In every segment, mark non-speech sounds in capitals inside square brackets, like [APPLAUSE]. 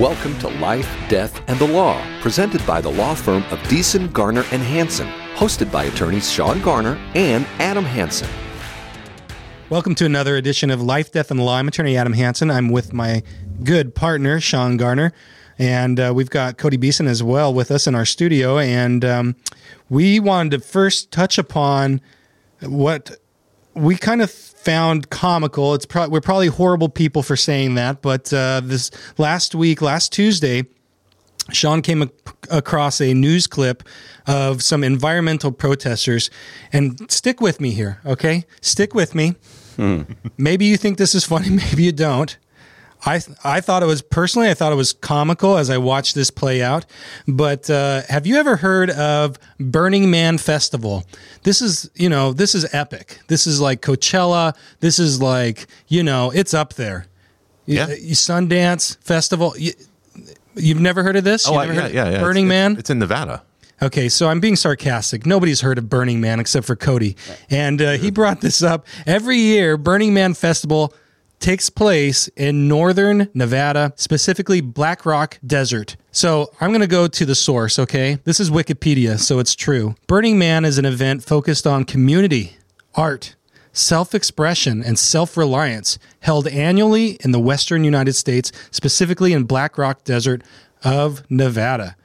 Welcome to Life, Death, and the Law, presented by the law firm of Deason, Garner, and Hansen, hosted by attorneys Shawn Garner and Adam Hansen. Welcome to another edition of Life, Death, and the Law. I'm attorney Adam Hansen. I'm with my good partner, Shawn Garner. And uh, we've got Cody Beeson as well with us in our studio. And um, we wanted to first touch upon what we kind of found comical. It's pro- we're probably horrible people for saying that, but uh, this last week, last Tuesday, Shawn came ac- across a news clip of some environmental protesters, and stick with me here, okay? Stick with me. Maybe you think this is funny, [LAUGHS] maybe you don't. I I thought it was personally, I thought it was comical as I watched this play out. But uh, have you ever heard of Burning Man Festival? This is you know this is epic. This is like Coachella. This is like you know it's up there. Yeah. You- Sundance Festival. You, you've never heard of this? Oh, I- yeah, heard yeah, yeah. Burning it's, Man. It's, it's in Nevada. Okay, so I'm being sarcastic. Nobody's heard of Burning Man except for Cody. And uh, he brought this up. Every year, Burning Man Festival takes place in northern Nevada, specifically Black Rock Desert. So I'm going to go to the source, okay? This is Wikipedia, so it's true. Burning Man is an event focused on community, art, self expression, and self reliance held annually in the western United States, specifically in Black Rock Desert of Nevada.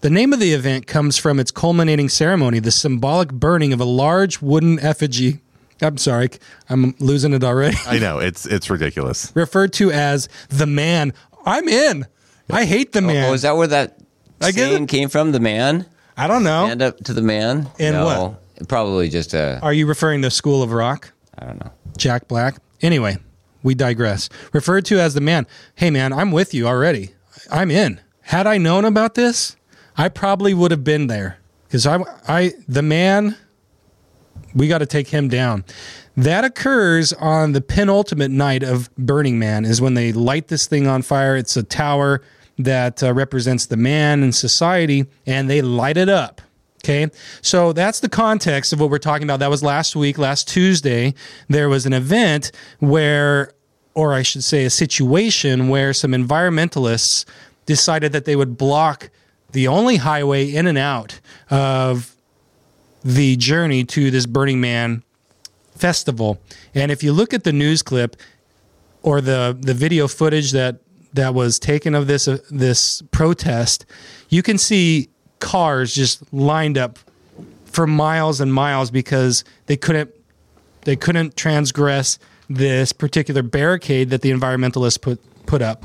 The name of the event comes from its culminating ceremony, the symbolic burning of a large wooden effigy. I'm sorry, I'm losing it already. I know it's it's ridiculous. [LAUGHS] Referred to as the man. I'm in. I hate the oh, oh, man. Oh, is that where that I get saying it. came from? The man? I don't know. Stand up to the man? And no, Probably just a, Are you referring to School of Rock? I don't know. Jack Black. Anyway, we digress. Referred to as the man. Hey, man, I'm with you already. I'm in. Had I known about this, I probably would have been there because I, I, the man, we got to take him down. That occurs on the penultimate night of Burning Man, is when they light this thing on fire. It's a tower that uh, represents the man in society, and they light it up. Okay. So that's the context of what we're talking about. That was last week, last Tuesday. There was an event where, or I should say, a situation where some environmentalists decided that they would block the only highway in and out of the journey to this Burning Man festival. And if you look at the news clip or the the video footage that that was taken of this uh, this protest, you can see cars just lined up for miles and miles because they couldn't they couldn't transgress this particular barricade that the environmentalists put put up.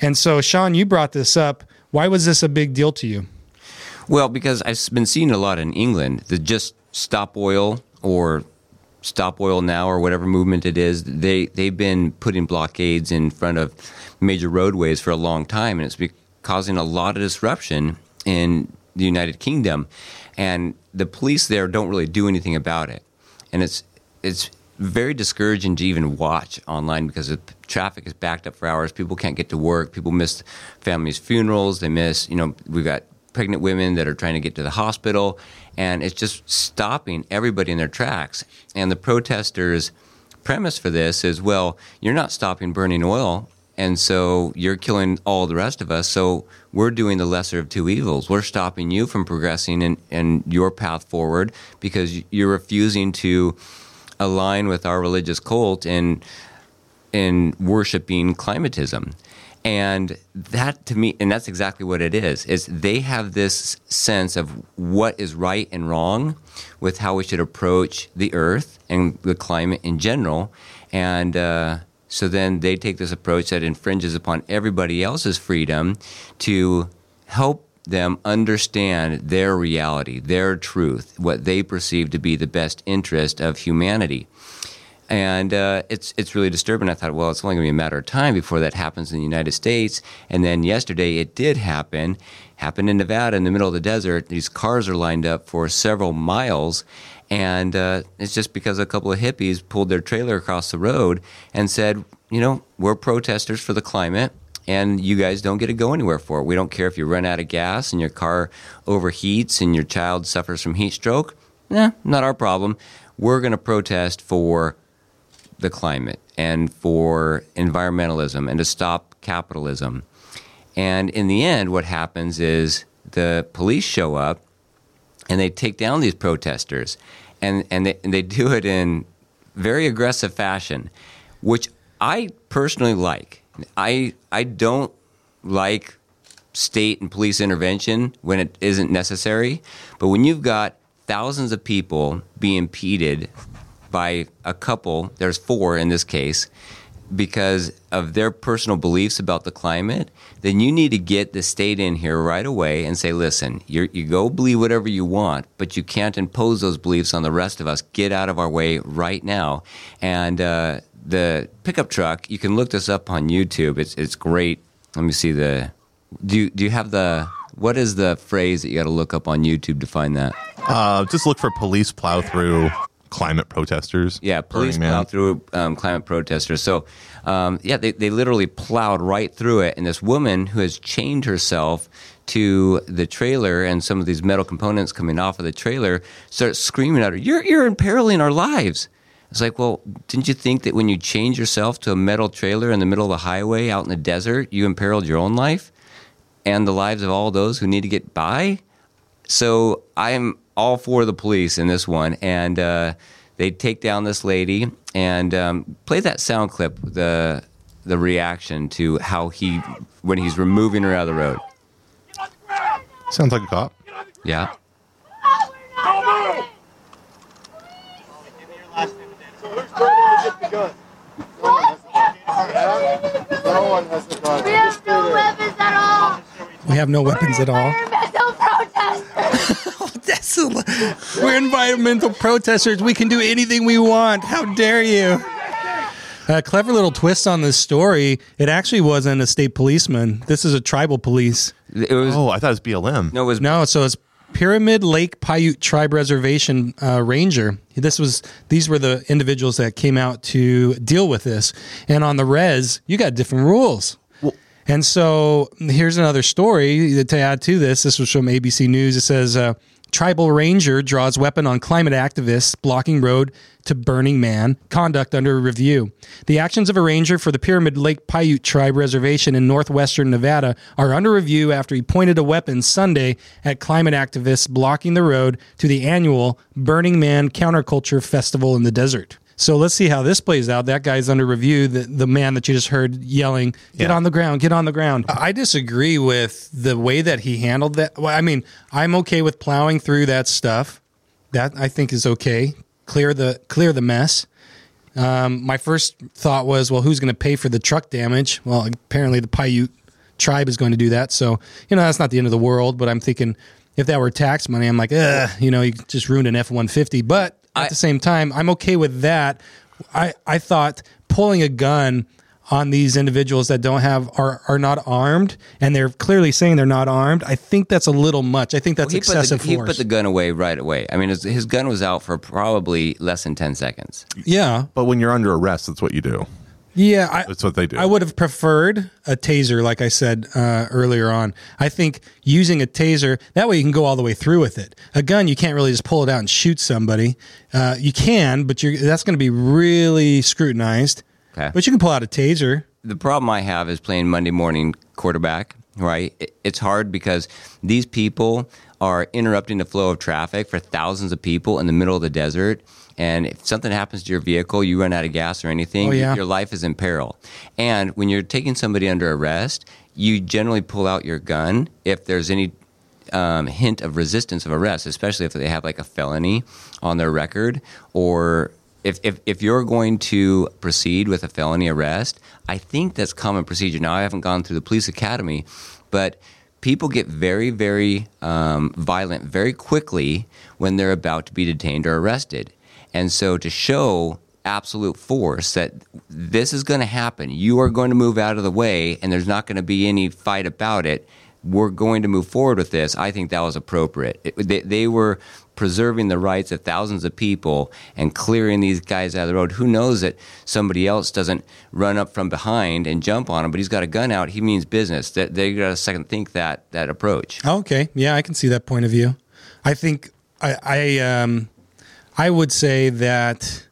And so Shawn, you brought this up. Why was this a big deal to you? Well, because I've been seeing a lot in England, the just stop oil or stop oil now or whatever movement it is, they, they've been putting blockades in front of major roadways for a long time, and it's be causing a lot of disruption in the United Kingdom. And the police there don't really do anything about it. And it's, it's very discouraging to even watch online because the traffic is backed up for hours. People can't get to work. People miss families' funerals. They miss, you know, we've got pregnant women that are trying to get to the hospital, and it's just stopping everybody in their tracks. And the protesters' premise for this is, well, you're not stopping burning oil, and so you're killing all the rest of us. So we're doing the lesser of two evils. We're stopping you from progressing in, in your path forward because you're refusing to align with our religious cult in in worshiping climatism. And that to me, and that's exactly what it is, is they have this sense of what is right and wrong with how we should approach the earth and the climate in general. And uh, so then they take this approach that infringes upon everybody else's freedom to help them understand their reality, their truth, what they perceive to be the best interest of humanity and uh, it's it's really disturbing. I thought, well, it's only going to be a matter of time before that happens in the United States. And then yesterday, it did happen. Happened in Nevada, in the middle of the desert. These cars are lined up for several miles, and uh, it's just because a couple of hippies pulled their trailer across the road and said, you know, we're protesters for the climate. And you guys don't get to go anywhere for it. We don't care if you run out of gas and your car overheats and your child suffers from heat stroke. Nah, not our problem. We're going to protest for the climate and for environmentalism and to stop capitalism. And in the end, what happens is the police show up and they take down these protesters, and and they, and they do it in very aggressive fashion, which I personally like. I I don't like state and police intervention when it isn't necessary, but when you've got thousands of people being impeded by a couple, there's four in this case, because of their personal beliefs about the climate, then you need to get the state in here right away and say, listen, you go believe whatever you want, but you can't impose those beliefs on the rest of us. Get out of our way right now. And uh, the pickup truck, you can look this up on YouTube. It's it's great. Let me see the. Do you, do you have the what is the phrase that you got to look up on YouTube to find that? Uh, just look for police plow through climate protesters. Yeah, police plowed through um, climate protesters. So, um, yeah, they, they literally plowed right through it. And this woman who has chained herself to the trailer and some of these metal components coming off of the trailer starts screaming at her, You're, you're imperiling our lives. It's like, well, didn't you think that when you change yourself to a metal trailer in the middle of the highway out in the desert, you imperiled your own life and the lives of all those who need to get by? So I'm all for the police in this one, and uh, they take down this lady and um, play that sound clip, the the reaction to how he when he's removing her out of the road. Sounds like a cop. Yeah, No one has the. We have no weapons at all. We have no weapons at all. Environmental protesters. That's a, we're environmental protesters. We can do anything we want. How dare you? A clever little twist on this story. It actually wasn't a state policeman. This is a tribal police. it was Oh, I thought it was BLM. no, it was No, so it's Pyramid Lake Paiute Tribe Reservation uh, Ranger. This was these were the individuals that came out to deal with this. And on the res, you got different rules. And so here's another story to add to this. This was from ABC News. It says uh, tribal ranger draws weapon on climate activists blocking road to Burning Man. Conduct under review. The actions of a ranger for the Pyramid Lake Paiute Tribe Reservation in northwestern Nevada are under review after he pointed a weapon Sunday at climate activists blocking the road to the annual Burning Man Counterculture Festival in the desert. So let's see how this plays out. That guy's under review. The, the man that you just heard yelling, get Yeah. on the ground, get on the ground. I disagree with the way that he handled that. Well, I mean, I'm okay with plowing through that stuff. That I think is okay. Clear the clear the mess. Um, my first thought was, well, who's going to pay for the truck damage? Well, apparently the Paiute tribe is going to do that. So, you know, that's not the end of the world. But I'm thinking if that were tax money, I'm like, ugh, you know, you just ruined an F 150. But at I- the same time, I'm okay with that. I, I thought pulling a gun on these individuals that don't have are are not armed and they're clearly saying they're not armed. I think that's a little much. I think that's he put, excessive the, he put the gun away right away. I mean, his, his gun was out for probably less than ten seconds. yeah, But when you're under arrest, that's what you do. Yeah. I, That's what they do. I would have preferred a taser, like I said uh, earlier on. I think using a taser that way you can go all the way through with it. A gun, you can't really just pull it out and shoot somebody. Uh, you can, but you're, that's going to be really scrutinized. Okay. But you can pull out a taser. the problem I have is playing Monday morning quarterback, right? It- It's hard because these people are interrupting the flow of traffic for thousands of people in the middle of the desert. And if something happens to your vehicle, you run out of gas or anything, Oh, yeah. your life is in peril. And when you're taking somebody under arrest, you generally pull out your gun if there's any um, hint of resistance of arrest, especially if they have like a felony on their record or if, if, if you're going to proceed with a felony arrest, I think that's common procedure. Now, I haven't gone through the police academy, but people get very, very um, violent very quickly when they're about to be detained or arrested. And so to show absolute force that this is going to happen, you are going to move out of the way, and there's not going to be any fight about it. We're going to move forward with this. I think that was appropriate. It, they, they were preserving the rights of thousands of people and clearing these guys out of the road. Who knows that somebody else doesn't run up from behind and jump on him, but he's got a gun out. He means business. That they got to second think that that approach. Okay, yeah, I can see that point of view. I think I I um I would say that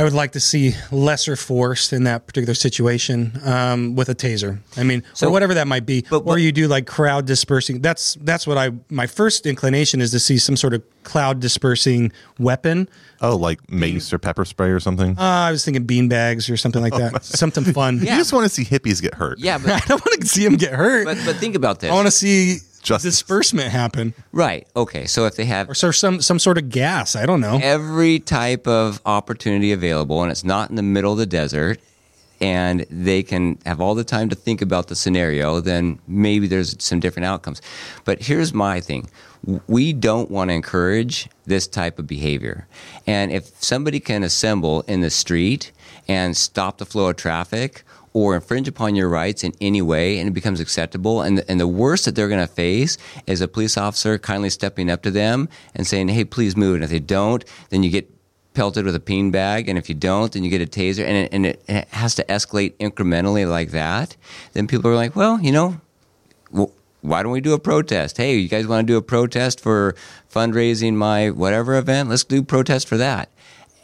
I would like to see lesser force in that particular situation um, with a taser. I mean, So- or whatever that might be. But or you do like crowd dispersing. That's that's what I. My first inclination is to see some sort of cloud dispersing weapon. Oh, like mace or pepper spray or something. Uh, I was thinking bean bags or something like that. [LAUGHS] something fun. you just want to see hippies get hurt. Yeah, [LAUGHS] but, I don't want to see them get hurt. but, but think about this. I want to see Justice. disbursement happen, right. Okay. So if they have or so some some sort of gas. I don't know. every type of opportunity available and it's not in the middle of the desert and they can have all the time to think about the scenario then maybe there's some different outcomes but here's my thing we don't want to encourage this type of behavior and if somebody can assemble in the street and stop the flow of traffic or infringe upon your rights in any way and it becomes acceptable and, and the worst that they're going to face is a police officer kindly stepping up to them and saying hey please move and if they don't then you get pelted with a bean bag and if you don't then you get a taser and it, and it, it has to escalate incrementally like that then people are like well you know well, why don't we do a protest? Hey, you guys want to do a protest for fundraising my whatever event? Let's do protest for that.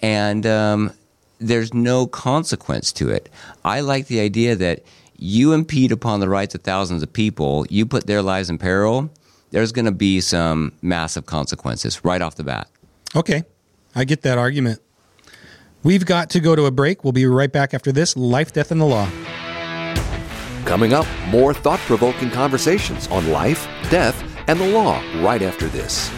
And um, there's no consequence to it. I like the idea that you impede upon the rights of thousands of people, you put their lives in peril, there's going to be some massive consequences right off the bat. Okay, I get that argument. We've got to go to a break. We'll be right back after this. Life, death, and the law. Coming up, more thought provoking conversations on life, death, and the law right after this.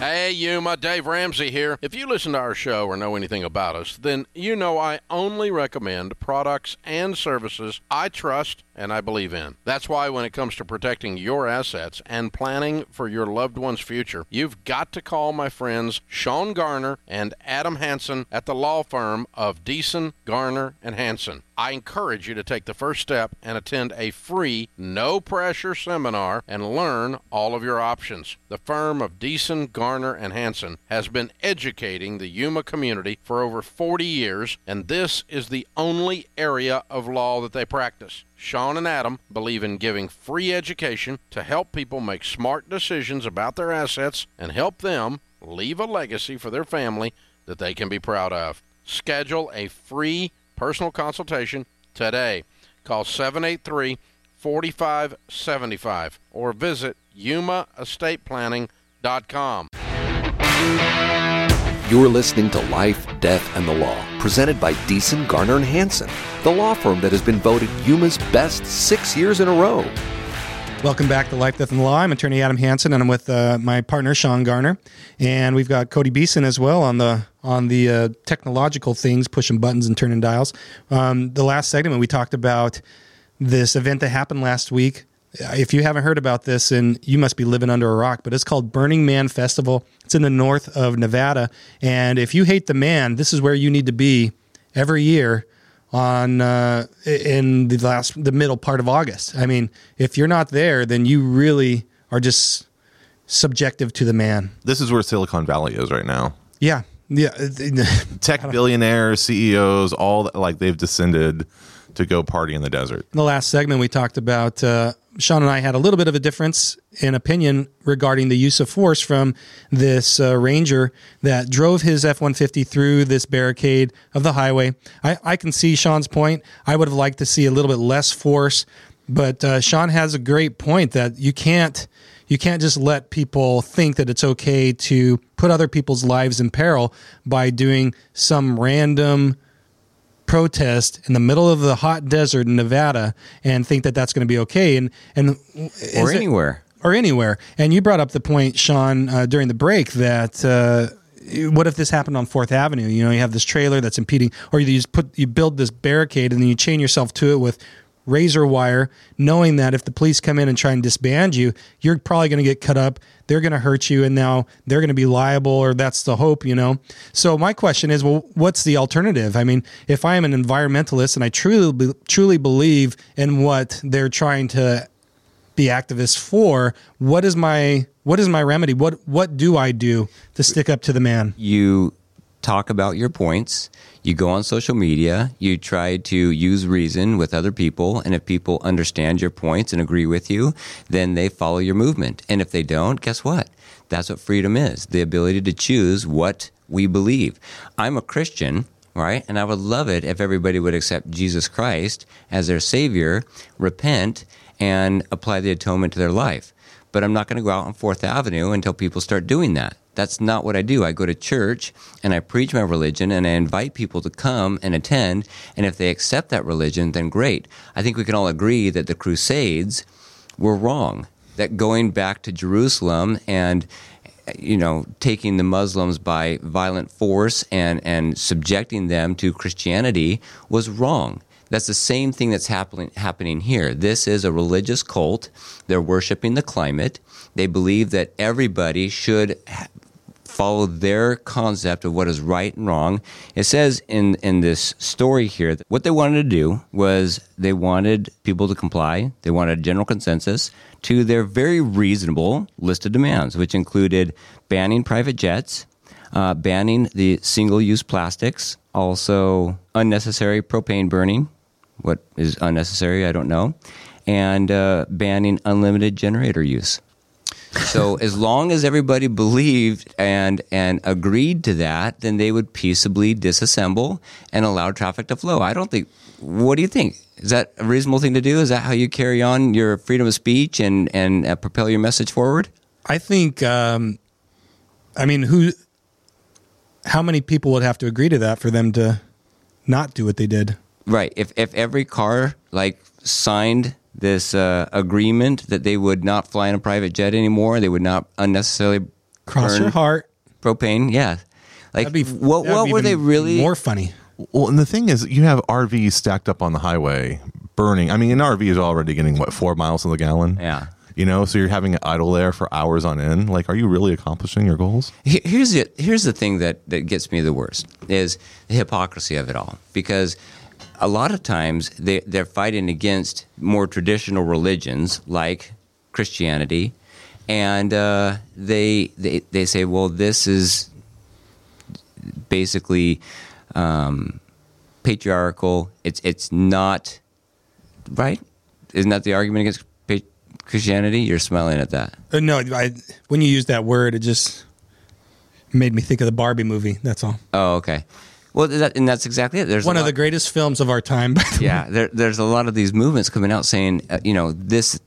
Hey, Yuma, Dave Ramsey here. If you listen to our show or know anything about us, then you know I only recommend products and services I trust and I believe in. That's why when it comes to protecting your assets and planning for your loved one's future, you've got to call my friends Shawn Garner and Adam Hansen at the law firm of Deason, Garner, and Hansen. I encourage you to take the first step and attend a free, no pressure seminar and learn all of your options. The firm of Deason, Garner, and Hansen has been educating the Yuma community for over 40 years, and this is the only area of law that they practice. Shawn and Adam believe in giving free education to help people make smart decisions about their assets and help them leave a legacy for their family that they can be proud of. Schedule a free personal consultation today. Call 783 4575 or visit yumaestateplanning.com. You're listening to Life, Death, and the Law, presented by Deason, Garner, and Hansen, the law firm that has been voted Yuma's best six years in a row. Welcome back to Life, Death, and the Law. I'm attorney Adam Hansen, and I'm with uh, my partner Shawn Garner, and we've got Cody Beeson as well on the on the uh, technological things, pushing buttons and turning dials. Um, the last segment we talked about this event that happened last week. If you haven't heard about this, and you must be living under a rock, but it's called Burning Man Festival. It's in the north of Nevada, and if you hate the man, this is where you need to be every year on uh, in the last the middle part of August. I mean, if you're not there, then you really are just subjective to the man. This is where Silicon Valley is right now. Yeah, yeah. [LAUGHS] Tech billionaires, CEOs, all that, like they've descended to go party in the desert. In the last segment, we talked about uh, Shawn and I had a little bit of a difference in opinion regarding the use of force from this uh, ranger that drove his F 150 through this barricade of the highway. I, I can see Shawn's point. I would have liked to see a little bit less force, but uh, Shawn has a great point that you can't. You can't just let people think that it's okay to put other people's lives in peril by doing some random protest in the middle of the hot desert in Nevada and think that that's going to be okay and and Or it- anywhere. Or anywhere. And you brought up the point, Shawn, uh, during the break that uh, what if this happened on Fourth Avenue? You know, you have this trailer that's impeding, or you just put you build this barricade and then you chain yourself to it with razor wire, knowing that if the police come in and try and disband you, you're probably going to get cut up. They're going to hurt you, and now they're going to be liable, or that's the hope, you know. So my question is, well, what's the alternative? I mean, if I am an environmentalist and I truly truly believe in what they're trying to be activists for, what is my what is my remedy? What what do I do to stick up to the man? you talk about your points. You go on social media. You try to use reason with other people. And if people understand your points and agree with you, then they follow your movement. And if they don't, guess what? That's what freedom is the ability to choose what we believe. I'm a Christian. right? And I would love it if everybody would accept Jesus Christ as their Savior, repent, and apply the atonement to their life. But I'm not going to go out on Fourth Avenue until people start doing that. That's not what I do. I go to church and I preach my religion and I invite people to come and attend. And if they accept that religion, then great. I think we can all agree that the Crusades were wrong. That going back to Jerusalem and you know, taking the Muslims by violent force and, and subjecting them to Christianity was wrong. That's the same thing that's happening happening here. This is a religious cult. They're worshiping the climate. They believe that everybody should follow their concept of what is right and wrong. It says in in this story here that what they wanted to do was they wanted people to comply. They wanted a general consensus to their very reasonable list of demands, which included banning private jets, uh, banning the single-use plastics, also unnecessary propane burning. What is unnecessary? I don't know. And uh, banning unlimited generator use. So [LAUGHS] as long as everybody believed and and agreed to that, then they would peaceably disassemble and allow traffic to flow. I don't think. What do you think? Is that a reasonable thing to do? Is that how you carry on your freedom of speech and and uh, propel your message forward? I think. Um, I mean, who? How many people would have to agree to that for them to not do what they did? Right. If if every car like signed this uh, agreement that they would not fly in a private jet anymore, they would not unnecessarily Cross burn your heart. propane. Yeah. Like be what what be were they really more funny? Well, and the thing is, you have RVs stacked up on the highway burning. I mean, an RV is already getting what four miles to the gallon. Yeah. You know, so you're having it idle there for hours on end. Like, are you really accomplishing your goals? Here's the here's the thing that that gets me the worst is the hypocrisy of it all because a lot of times they they're fighting against more traditional religions like Christianity, and uh, they they they say, well, this is basically um, patriarchal. It's it's not right. Isn't that the argument against pa- Christianity? You're smiling at that. Uh, no, I, when you use that word, it just made me think of the Barbie movie. That's all. Oh, okay. Well, that, and that's exactly it. There's One of the greatest films of our time. [LAUGHS] By the way. yeah, there, there's a lot of these movements coming out saying, uh, you know, this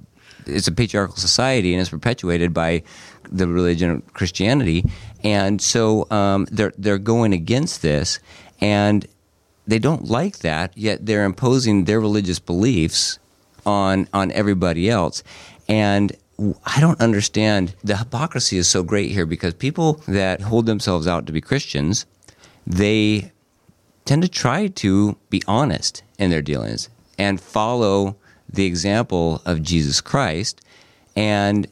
is a patriarchal society and it's perpetuated by the religion of Christianity, and so um, they're they're going against this, and they don't like that. Yet they're imposing their religious beliefs on on everybody else, and. I don't understand. The hypocrisy is so great here because people that hold themselves out to be Christians, they tend to try to be honest in their dealings and follow the example of Jesus Christ and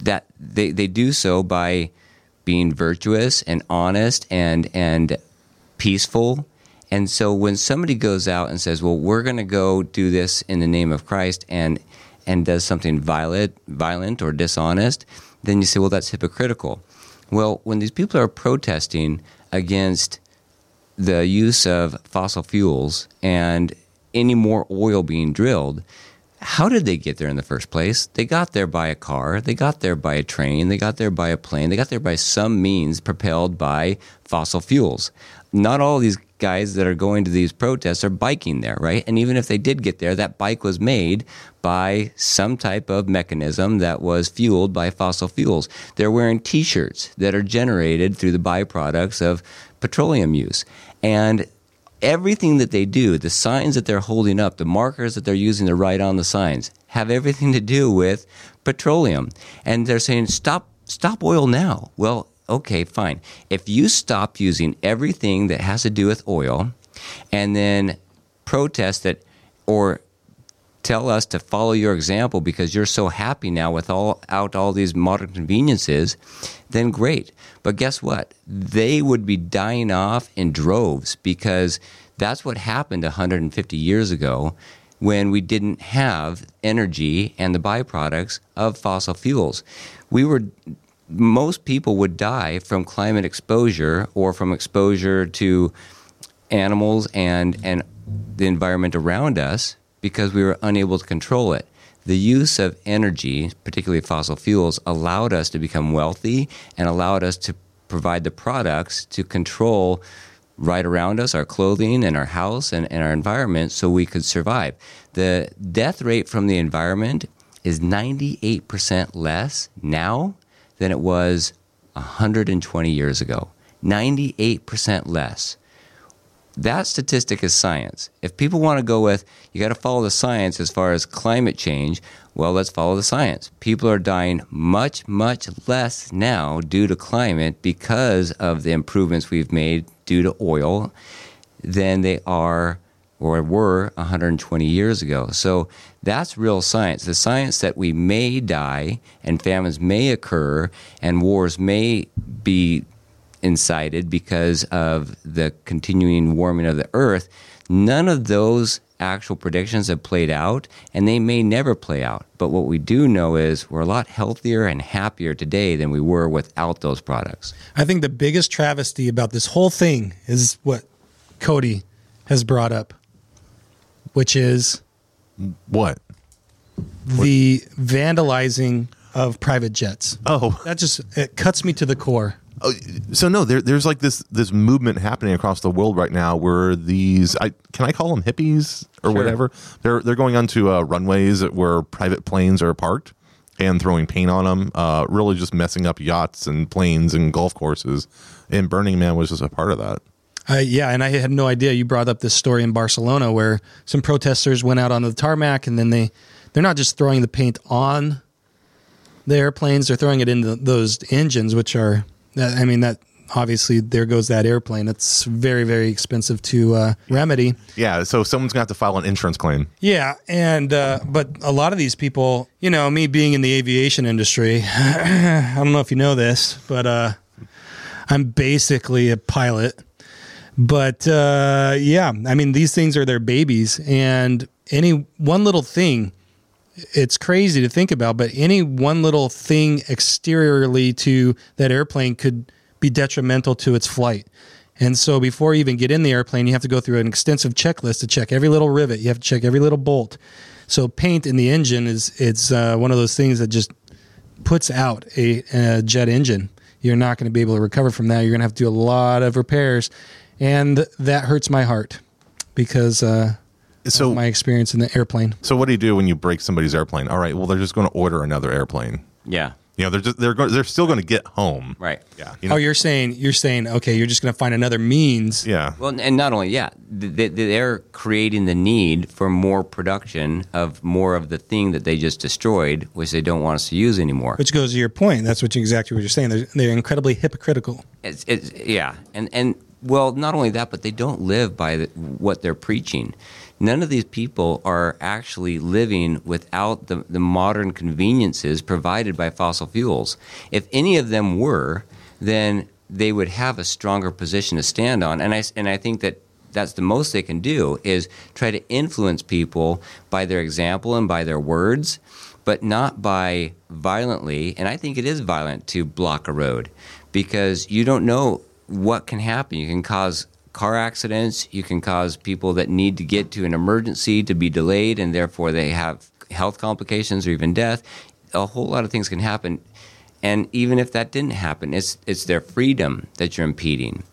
that they, they do so by being virtuous and honest and and peaceful. And so when somebody goes out and says well we're going to go do this in the name of Christ and and does something violent violent or dishonest then you say well that's hypocritical. Well when these people are protesting against the use of fossil fuels and any more oil being drilled, how did they get there in the first place? They got there by a car, they got there by a train, they got there by a plane, they got there by some means propelled by fossil fuels. Not all these guys that are going to these protests are biking there, right? And even if they did get there, that bike was made by some type of mechanism that was fueled by fossil fuels. They're wearing t shirts that are generated through the byproducts of petroleum use. And everything that they do, the signs that they're holding up, the markers that they're using to write on the signs, have everything to do with petroleum. And they're saying, stop, stop oil now. Well, okay, fine. If you stop using everything that has to do with oil and then protest that or tell us to follow your example because you're so happy now with all out all these modern conveniences, then great. But guess what? They would be dying off in droves because that's what happened 150 years ago when we didn't have energy and the byproducts of fossil fuels. We were most people would die from climate exposure or from exposure to animals and and the environment around us because we were unable to control it. The use of energy, particularly fossil fuels, allowed us to become wealthy and allowed us to provide the products to control right around us, our clothing and our house and, and our environment, so we could survive. The death rate from the environment is 98% less now than it was 120 years ago. 98% less. That statistic is science. If people want to go with, you got to follow the science as far as climate change, well, let's follow the science. People are dying much, much less now due to climate because of the improvements we've made due to oil than they are or were 120 years ago. So that's real science. The science that we may die and famines may occur and wars may be incited because of the continuing warming of the earth. None of those actual predictions have played out and they may never play out. But what we do know is we're a lot healthier and happier today than we were without those products. I think the biggest travesty about this whole thing is what Cody has brought up, which is What? the vandalizing of private jets. Oh, That just it cuts me to the core. So no, there, there's like this this movement happening across the world right now where these I can I call them hippies or whatever. They're they're going onto uh, runways where private planes are parked and throwing paint on them, uh, really just messing up yachts and planes and golf courses. And Burning Man was just a part of that. Uh, yeah, and I had no idea you brought up this story in Barcelona where some protesters went out on the tarmac and then they they're not just throwing the paint on the airplanes, they're throwing it into those engines, which are that- I mean that obviously there goes that airplane. It's very very expensive to uh, remedy. Yeah, so someone's gonna have to file an insurance claim. Yeah, and uh, but a lot of these people, you know, me being in the aviation industry, [CLEARS THROAT] I don't know if you know this, but uh, I'm basically a pilot. But uh, yeah, I mean, these things are their babies, and any one little thing, it's crazy to think about. But any one little thing exteriorly to that airplane could be detrimental to its flight. And so before you even get in the airplane, you have to go through an extensive checklist to check every little rivet. You have to check every little bolt. So paint in the engine is it's uh, one of those things that just puts out a, a jet engine. You're not going to be able to recover from that. You're going to have to do a lot of repairs, and that hurts my heart because uh, So my experience in the airplane. so what do you do when you break somebody's airplane? All right, well they're just going to order another airplane. Yeah, You know, they're just they're go- they're still going to get home. right. Yeah. You know, Oh, you're saying you're saying okay, you're just going to find another means. yeah. Well, and not only yeah, th- th- they're creating the need for more production of more of the thing that they just destroyed, which they don't want us to use anymore. Which goes to your point. That's what you, exactly what you're saying. They're, they're incredibly hypocritical. It's, it's yeah, and and well, not only that, but they don't live by the, what they're preaching. None of these people are actually living without the, the modern conveniences provided by fossil fuels. If any of them were, then they would have a stronger position to stand on. And I and I think that that's the most they can do is try to influence people by their example and by their words but not by violently. And I think it is violent to block a road because you don't know what can happen. You can cause car accidents, you can cause people that need to get to an emergency to be delayed and therefore they have health complications or even death. A whole lot of things can happen. And even if that didn't happen, it's it's their freedom that you're impeding.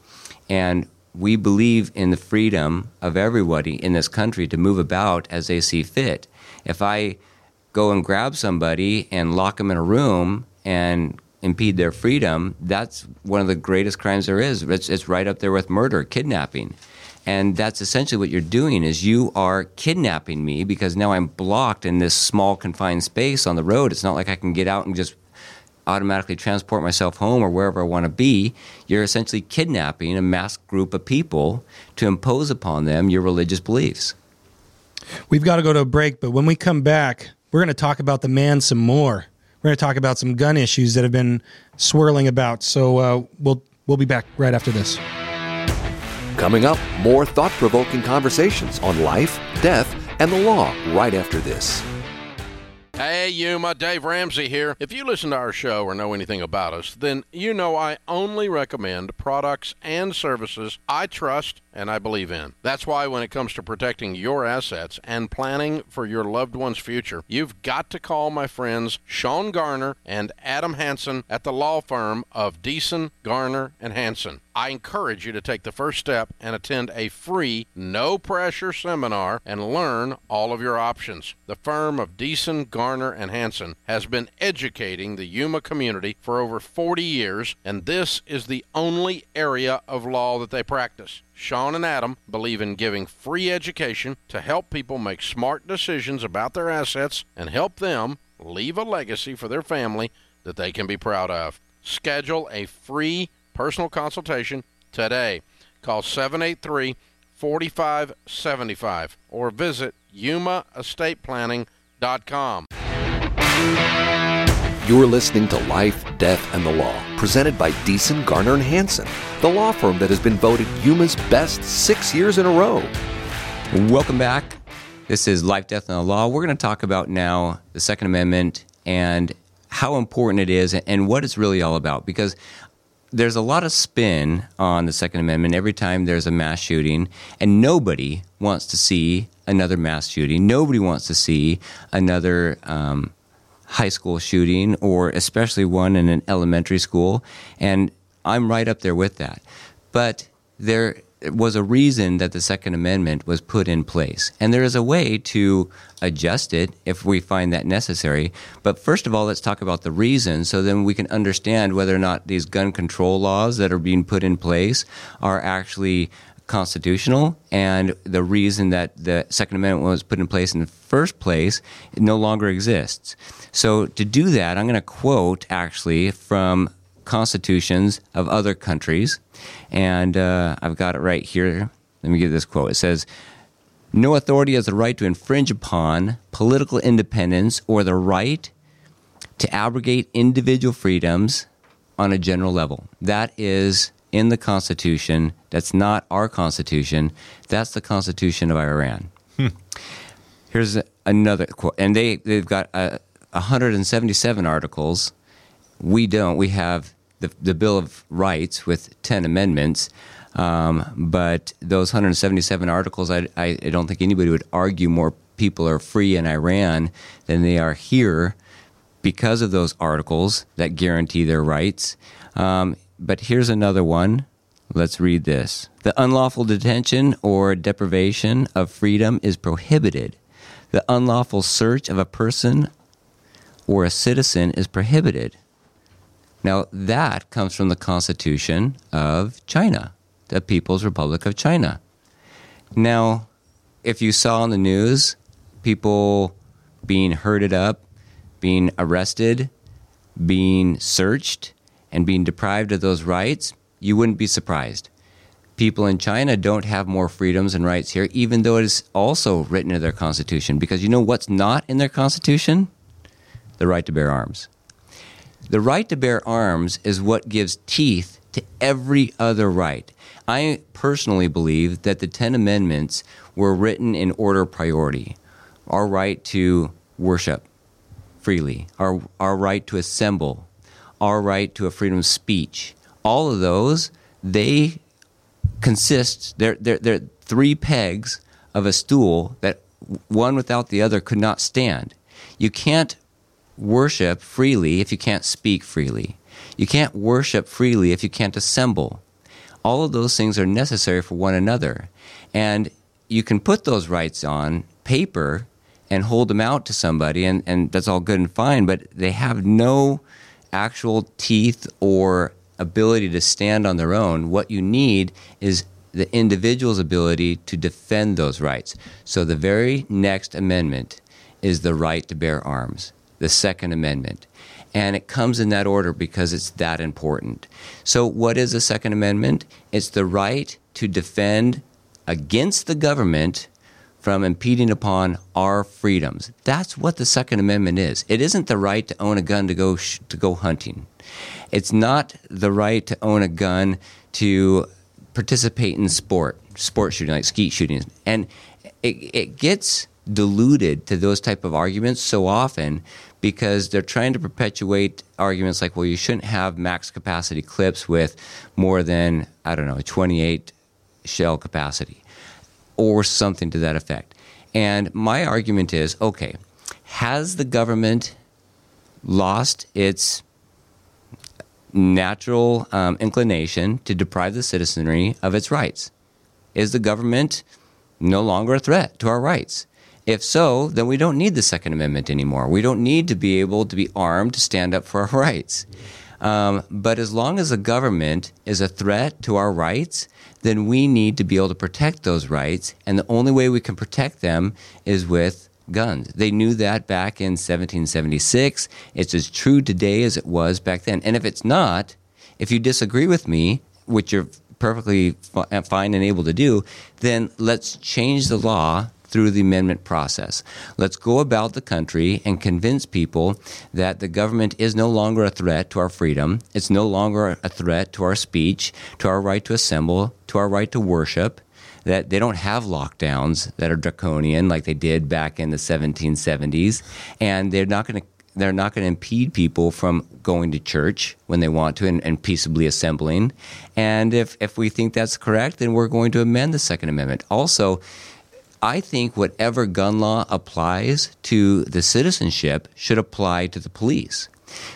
And we believe in the freedom of everybody in this country to move about as they see fit. If I go and grab somebody and lock them in a room and impede their freedom, that's one of the greatest crimes there is. It's, it's right up there with murder, kidnapping. And that's essentially what you're doing is you are kidnapping me because now I'm blocked in this small confined space on the road. It's not like I can get out and just automatically transport myself home or wherever I want to be. You're essentially kidnapping a masked group of people to impose upon them your religious beliefs. We've got to go to a break, but when we come back, we're going to talk about the man some more. We're going to talk about some gun issues that have been swirling about. So uh, we'll we'll be back right after this. Coming up, more thought provoking conversations on life, death, and the law right after this. Hey, Yuma, Dave Ramsey here. If you listen to our show or know anything about us, then you know I only recommend products and services I trust and I believe in. That's why when it comes to protecting your assets and planning for your loved one's future, you've got to call my friends Shawn Garner and Adam Hansen at the law firm of Deason, Garner, and Hansen. I encourage you to take the first step and attend a free, no pressure seminar and learn all of your options. The firm of Deason, Garner, and Hansen has been educating the Yuma community for over 40 years, and this is the only area of law that they practice. Shawn and Adam believe in giving free education to help people make smart decisions about their assets and help them leave a legacy for their family that they can be proud of. Schedule a free personal consultation today. Call 783 4575 or visit yumaestateplanning.com. You're listening to Life, Death, and the Law, presented by Deason, Garner, and Hansen, the law firm that has been voted Yuma's best six years in a row. Welcome back. This is Life, Death, and the Law. We're going to talk about now the Second Amendment and how important it is and what it's really all about. Because there's a lot of spin on the Second Amendment every time there's a mass shooting, and nobody wants to see another mass shooting. Nobody wants to see another um, high school shooting, or especially one in an elementary school. And I'm right up there with that. But there was a reason that the Second Amendment was put in place. And there is a way to adjust it if we find that necessary. But first of all, let's talk about the reason so then we can understand whether or not these gun control laws that are being put in place are actually constitutional and the reason that the Second Amendment was put in place in the first place no longer exists. So, to do that, I'm going to quote actually from constitutions of other countries. And uh, I've got it right here. Let me give this quote. It says, No authority has the right to infringe upon political independence or the right to abrogate individual freedoms on a general level. That is in the Constitution. That's not our Constitution. That's the Constitution of Iran. Here's another quote. And they, they've got uh, 177 articles. We don't. We have the, the Bill of Rights with 10 amendments. Um, but those 177 articles, I, I, I don't think anybody would argue more people are free in Iran than they are here because of those articles that guarantee their rights. Um, but here's another one. Let's read this. The unlawful detention or deprivation of freedom is prohibited. The unlawful search of a person or a citizen is prohibited. Now, that comes from the Constitution of China, the People's Republic of China. Now, if you saw on the news people being herded up, being arrested, being searched, and being deprived of those rights, you wouldn't be surprised. People in China don't have more freedoms and rights here, even though it is also written in their constitution. Because you know what's not in their constitution? The right to bear arms. The right to bear arms is what gives teeth to every other right. I personally believe that the Ten Amendments were written in order priority. Our right to worship freely, our, our right to assemble, our right to a freedom of speech. All of those, they consist, they're, they're, they're three pegs of a stool that one without the other could not stand. You can't worship freely if you can't speak freely. You can't worship freely if you can't assemble. All of those things are necessary for one another. And you can put those rights on paper and hold them out to somebody, and, and that's all good and fine, but they have no actual teeth or ability to stand on their own. What you need is the individual's ability to defend those rights. So the very next amendment is the right to bear arms, the Second Amendment. And it comes in that order because it's that important. So, what is the Second Amendment? It's the right to defend against the government from impeding upon our freedoms. That's what the Second Amendment is. It isn't the right to own a gun to go sh- to go hunting. It's not the right to own a gun to participate in sport, sport shooting like skeet shooting, and it, it gets diluted to those type of arguments so often because they're trying to perpetuate arguments like, well, you shouldn't have max capacity clips with more than I don't know 28 shell capacity or something to that effect. And my argument is okay, has the government lost its natural um, inclination to deprive the citizenry of its rights? Is the government no longer a threat to our rights? If so, then we don't need the Second Amendment anymore. We don't need to be able to be armed to stand up for our [LAUGHS] rights. Um, but as long as the government is a threat to our rights, then we need to be able to protect those rights. And the only way we can protect them is with guns. They knew that back in 1776. It's as true today as it was back then. And if it's not, if you disagree with me, which you're perfectly fi- fine and able to do, then let's change the law through the amendment process. Let's go about the country and convince people that the government is no longer a threat to our freedom. It's no longer a threat to our speech, to our right to assemble, to our right to worship. That they don't have lockdowns that are draconian like they did back in the 1770s, and they're not going to they're not going to impede people from going to church when they want to and, and, peaceably assembling. And if, if we think that's correct, then we're going to amend the Second Amendment. Also, I think whatever gun law applies to the citizenship should apply to the police.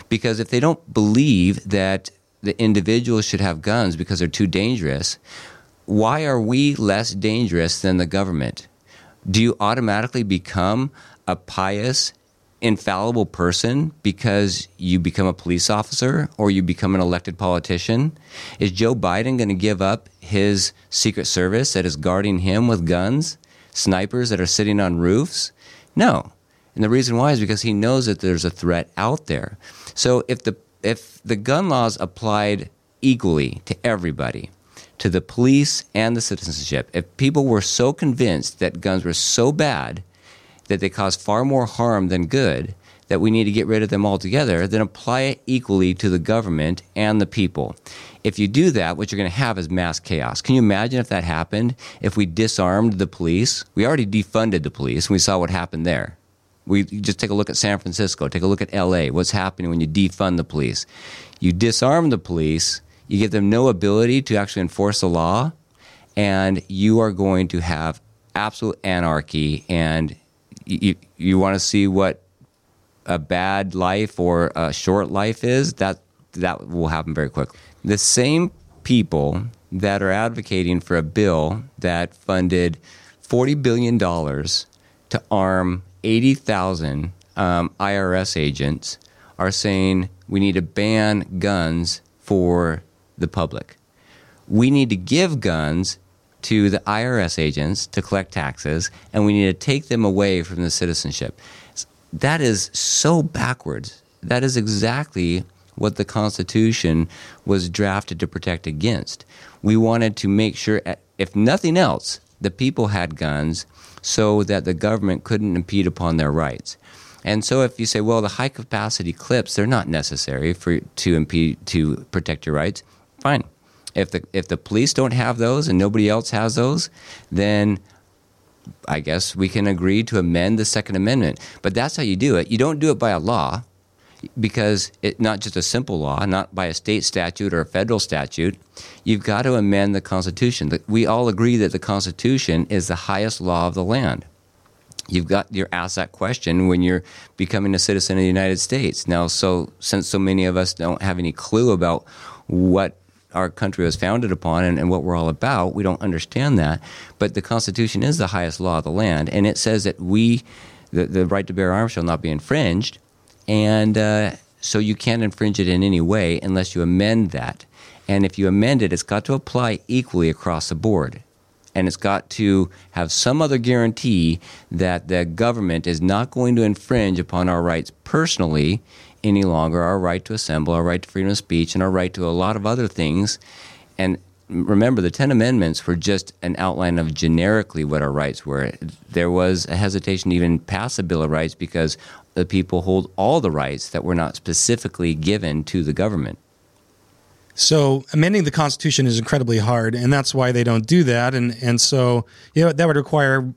Because if they don't believe that the individuals should have guns because they're too dangerous, why are we less dangerous than the government? Do you automatically become a pious, infallible person because you become a police officer or you become an elected politician? Is Joe Biden going to give up his Secret Service that is guarding him with guns? Snipers that are sitting on roofs? No. And the reason why is because he knows that there's a threat out there. So if the if the gun laws applied equally to everybody, to the police and the citizenship, if people were so convinced that guns were so bad that they cause far more harm than good, that we need to get rid of them altogether, then apply it equally to the government and the people. If you do that, what you're going to have is mass chaos. Can you imagine if that happened? If we disarmed the police? We already defunded the police, and we saw what happened there. We just take a look at San Francisco, take a look at LA. What's happening when you defund the police? You disarm the police, you give them no ability to actually enforce the law, and you are going to have absolute anarchy. And you, you want to see what a bad life or a short life is, that that will happen very quickly the same people that are advocating for a bill that funded $40 billion to arm 80,000 um, IRS agents are saying we need to ban guns for the public. We need to give guns to the IRS agents to collect taxes, and we need to take them away from the citizenship. That is so backwards. That is exactly what the Constitution was drafted to protect against. We wanted to make sure, if nothing else, the people had guns so that the government couldn't impede upon their rights. And so if you say, well, the high capacity clips, they're not necessary for to impede to protect your rights, fine. If the if the police don't have those and nobody else has those, then I guess we can agree to amend the Second Amendment. But that's how you do it. You don't do it by a law because it's not just a simple law, not by a state statute or a federal statute. You've got to amend the Constitution. We all agree that the Constitution is the highest law of the land. You've got you're asked that question when you're becoming a citizen of the United States. Now, so since so many of us don't have any clue about what our country was founded upon and, and, what we're all about. We don't understand that. But the Constitution is the highest law of the land, and it says that we, the, the right to bear arms shall not be infringed and uh, so you can't infringe it in any way unless you amend that. And if you amend it, it's got to apply equally across the board. And it's got to have some other guarantee that the government is not going to infringe upon our rights personally any longer our right to assemble, our right to freedom of speech, and our right to a lot of other things. And remember, the Ten Amendments were just an outline of generically what our rights were. There was a hesitation to even pass a Bill of Rights because the people hold all the rights that were not specifically given to the government. So amending the Constitution is incredibly hard, and that's why they don't do that. And and so you know that would require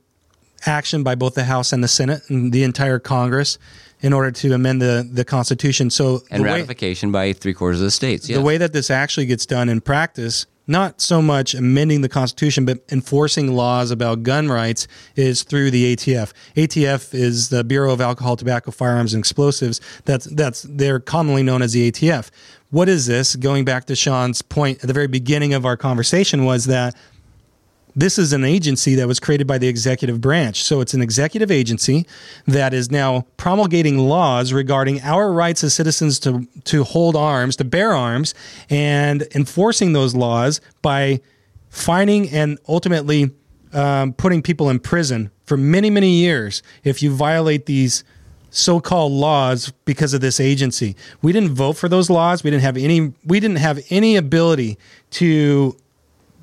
action by both the House and the Senate and the entire Congress in order to amend the, the Constitution. So and ratification way, by three quarters of the states. Yes. The way that this actually gets done in practice not so much amending the Constitution, but enforcing laws about gun rights is through the ATF. ATF is the Bureau of Alcohol, Tobacco, Firearms, and Explosives. That's that's they're commonly known as the ATF. What is this? Going back to Shawn's point at the very beginning of our conversation was that this is an agency that was created by the executive branch. So it's an executive agency that is now promulgating laws regarding our rights as citizens to, to hold arms, to bear arms, and enforcing those laws by finding and ultimately um, putting people in prison for many, many years if you violate these so-called laws because of this agency. We didn't vote for those laws. We didn't have any we didn't have any ability to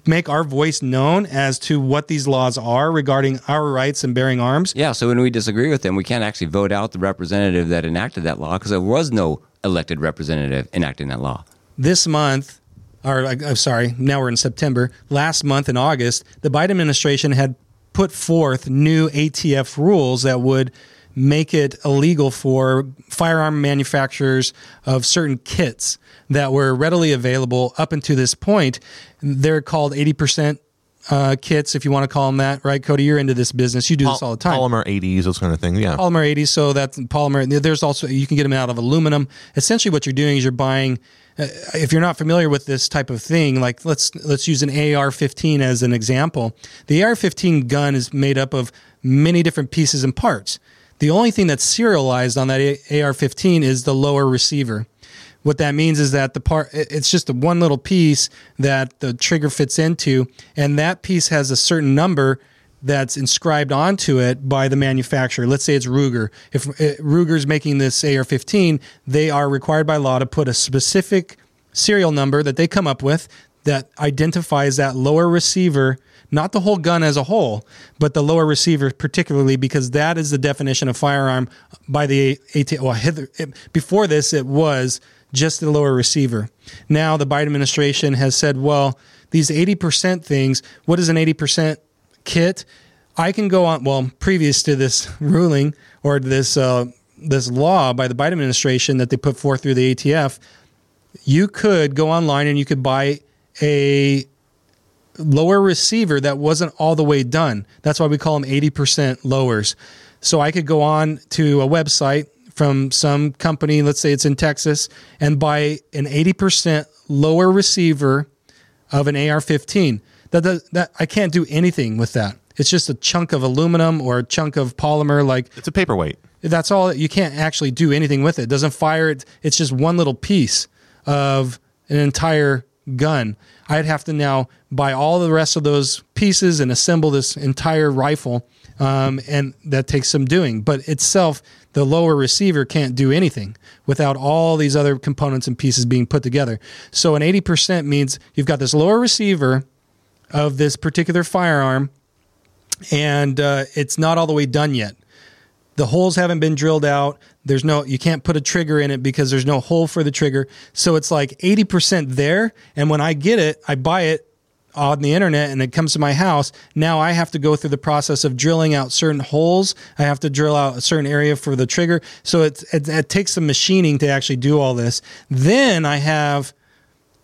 make our voice known as to what these laws are regarding our rights and bearing arms. Yeah, so when we disagree with them, we can't actually vote out the representative that enacted that law because there was no elected representative enacting that law. This month, or uh, I'm sorry, now we're in September. Last month in August, the Biden administration had put forth new ATF rules that would make it illegal for firearm manufacturers of certain kits that were readily available up until this point. They're called 80% uh, kits, if you want to call them that, right? Cody, you're into this business. You do this all the time. Polymer 80s, those kind of things. Yeah. Polymer 80s. So that's polymer. There's also, you can get them out of aluminum. Essentially, what you're doing is you're buying, uh, if you're not familiar with this type of thing, like let's, let's use an AR-15 as an example. The AR-15 gun is made up of many different pieces and parts. The only thing that's serialized on that AR-15 is the lower receiver. What that means is that the part it's just the one little piece that the trigger fits into, and that piece has a certain number that's inscribed onto it by the manufacturer. Let's say it's Ruger. If uh, Ruger's making this AR-15, they are required by law to put a specific serial number that they come up with that identifies that lower receiver not the whole gun as a whole, but the lower receiver particularly, because that is the definition of firearm by the ATF. Well, before this, it was just the lower receiver. Now the Biden administration has said, well, these 80% things, what is an 80% kit? I can go on, well, previous to this [LAUGHS] ruling or this, uh, this law by the Biden administration that they put forth through the ATF, you could go online and you could buy a lower receiver that wasn't all the way done. That's why we call them 80% lowers. So I could go on to a website from some company, let's say it's in Texas, and buy an 80% lower receiver of an AR-15. That, that, that I can't do anything with that. It's just a chunk of aluminum or a chunk of polymer like It's a paperweight. that's all you can't actually do anything with it. it doesn't fire it it's just one little piece of an entire gun. I'd have to now buy all the rest of those pieces and assemble this entire rifle um, and that takes some doing. But itself the lower receiver can't do anything without all these other components and pieces being put together. So an 80% means you've got this lower receiver of this particular firearm and uh, it's not all the way done yet the holes haven't been drilled out. There's no, you can't put a trigger in it because there's no hole for the trigger. So it's like 80% there. And when I get it, I buy it on the internet and it comes to my house. Now I have to go through the process of drilling out certain holes. I have to drill out a certain area for the trigger. So it, it, it takes some machining to actually do all this. Then I have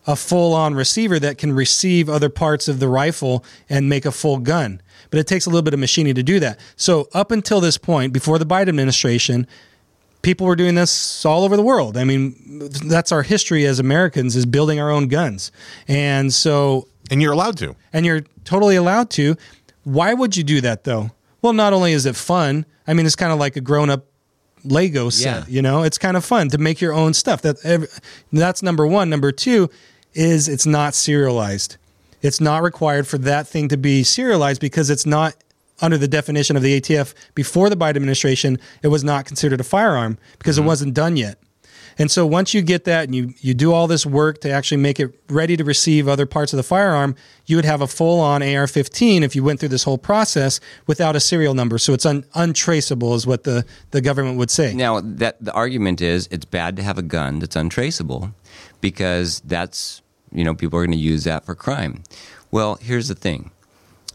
a full on receiver that can receive other parts of the rifle and make a full gun. But it takes a little bit of machining to do that. So, up until this point, before the Biden administration, people were doing this all over the world. I mean, that's our history as Americans is building our own guns. And so, And you're allowed to. and you're totally allowed to. Why would you do that though? Well, not only is it fun, I mean, it's kind of like a grown up Lego set, Yeah. you know, it's kind of fun to make your own stuff. That that's number one. Number two is it's not serialized. It's not required for that thing to be serialized because it's not under the definition of the ATF before the Biden administration. It was not considered a firearm because it mm-hmm. wasn't done yet. And so once you get that and you, you do all this work to actually make it ready to receive other parts of the firearm, you would have a full on AR 15 if you went through this whole process without a serial number. So it's un, untraceable, is what the, the government would say. Now, that the argument is it's bad to have a gun that's untraceable because that's, you know, people are going to use that for crime. Well, here's the thing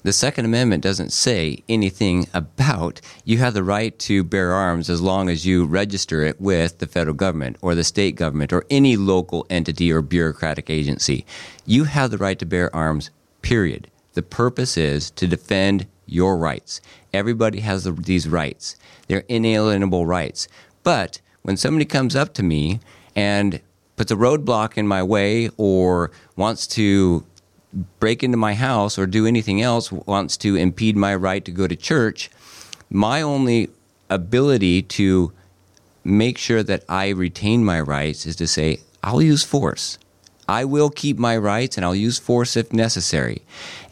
The Second Amendment doesn't say anything about you have the right to bear arms as long as you register it with the federal government or the state government or any local entity or bureaucratic agency. You have the right to bear arms, period. The purpose is to defend your rights. Everybody has the, these rights, they're inalienable rights. But when somebody comes up to me and puts a roadblock in my way or wants to break into my house or do anything else, wants to impede my right to go to church, my only ability to make sure that I retain my rights is to say, I'll use force. I will keep my rights and I'll use force if necessary.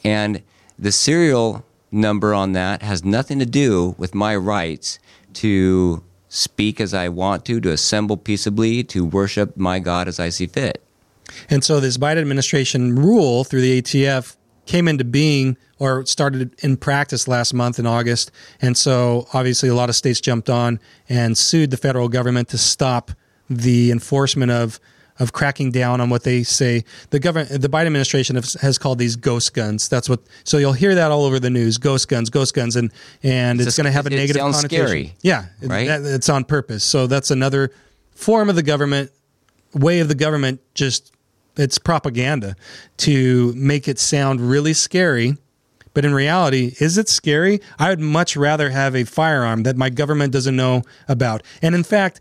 And the serial number on that has nothing to do with my rights to speak as I want to, to assemble peaceably, to worship my God as I see fit. And so this Biden administration rule through the ATF came into being or started in practice last month in August. And so obviously a lot of states jumped on and sued the federal government to stop the enforcement of of cracking down on what they say the government the Biden administration has, has called these ghost guns. That's what so you'll hear that all over the news ghost guns ghost guns and and it's, It's going to have a it negative sounds connotation. scary, Yeah, right? that- it's on purpose. So that's another form of the government way of the government just it's propaganda to make it sound really scary but in reality is it scary i would much rather have a firearm that my government doesn't know about and in fact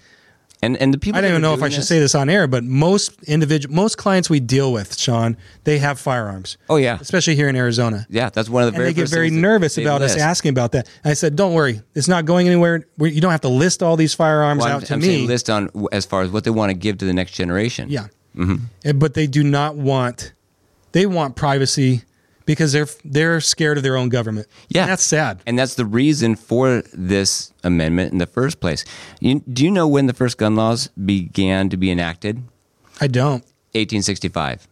And and the people i don't even know if i should this- say this on air but most individual most clients we deal with Shawn they have firearms Oh yeah. especially here in arizona Yeah, that's one of the and very they get very nervous about us asking about that. And I said, "Don't worry, it's not going anywhere. You don't have to list all these firearms Well, out I'm, to I'm me." saying list on as far as what they want to give to the next generation. Yeah. Mm-hmm. But they do not want they want privacy because they're they're scared of their own government. Yeah. And that's sad. And that's the reason for this amendment in the first place. You, do you know when the first gun laws began to be enacted? I don't. 1865.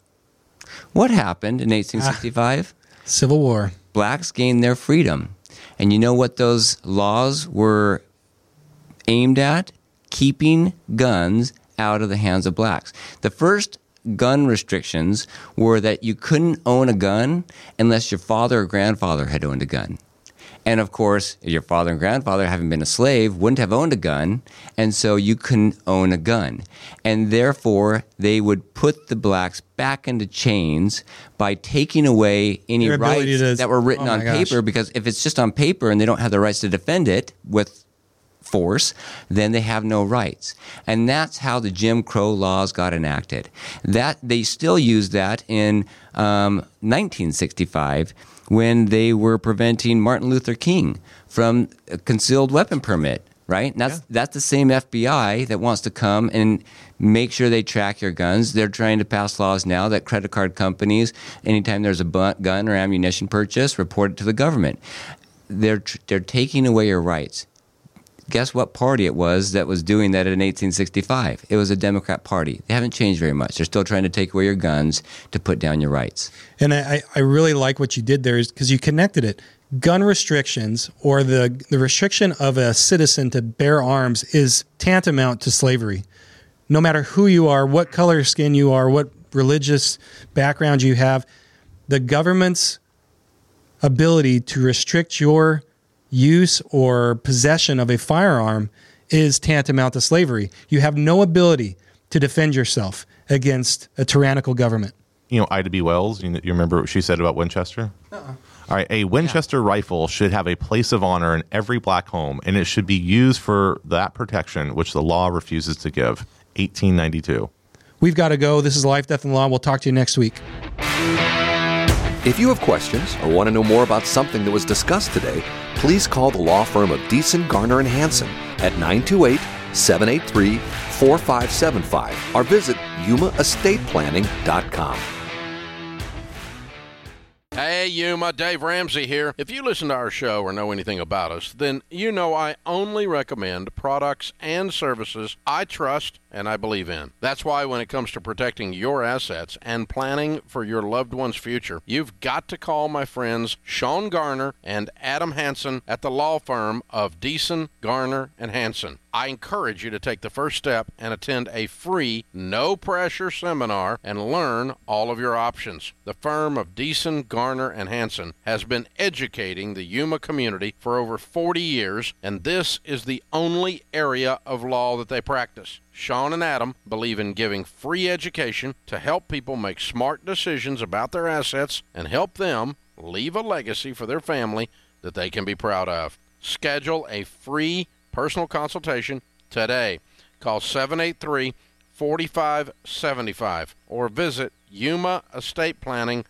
What happened in 1865? Ah, Civil War. Blacks gained their freedom. And you know what those laws were aimed at? Keeping guns out of the hands of blacks. The first gun restrictions were that you couldn't own a gun unless your father or grandfather had owned a gun. And of course, your father and grandfather, having been a slave, wouldn't have owned a gun, and so you couldn't own a gun. And therefore, they would put the blacks back into chains by taking away any rights to- that were written oh on gosh. paper. Because if it's just on paper and they don't have the rights to defend it with force, then they have no rights. And that's how the Jim Crow laws got enacted. That they still use that in um, 1965 when they were preventing Martin Luther King from a concealed weapon permit. Right, and that's that's the same FBI that wants to come and make sure they track your guns. They're trying to pass laws now that credit card companies, anytime there's a gun or ammunition purchase, report it to the government. They're tr- they're taking away your rights guess what party it was that was doing that in 1865? It was a Democrat Party. They haven't changed very much. They're still trying to take away your guns to put down your rights. And I, I really like what you did there is because you connected it. Gun restrictions or the the restriction of a citizen to bear arms is tantamount to slavery. No matter who you are, what color skin you are, what religious background you have, the government's ability to restrict your use or possession of a firearm is tantamount to slavery. You have no ability to defend yourself against a tyrannical government. You know, Ida B. Wells. You, you remember what she said about Winchester? Uh-uh. All right, a Winchester rifle should have a place of honor in every black home, and it should be used for that protection which the law refuses to give. 1892. We've got to go. This is Life, Death, and Law. We'll talk to you next week. If you have questions or want to know more about something that was discussed today, please call the law firm of Deason, Garner, and Hansen at 928 783 4575 or visit yumaestateplanning.com. Hey, Yuma, Dave Ramsey here. If you listen to our show or know anything about us, then you know I only recommend products and services I trust and I believe in. That's why when it comes to protecting your assets and planning for your loved one's future, you've got to call my friends Shawn Garner and Adam Hansen at the law firm of Deason, Garner, and Hansen. I encourage you to take the first step and attend a free, no pressure seminar and learn all of your options. The firm of Deason, Garner, and Hansen has been educating the Yuma community for over 40 years, and this is the only area of law that they practice. Shawn and Adam believe in giving free education to help people make smart decisions about their assets and help them leave a legacy for their family that they can be proud of. Schedule a free personal consultation today. Call 783 4575 or visit yumaestateplanning.com.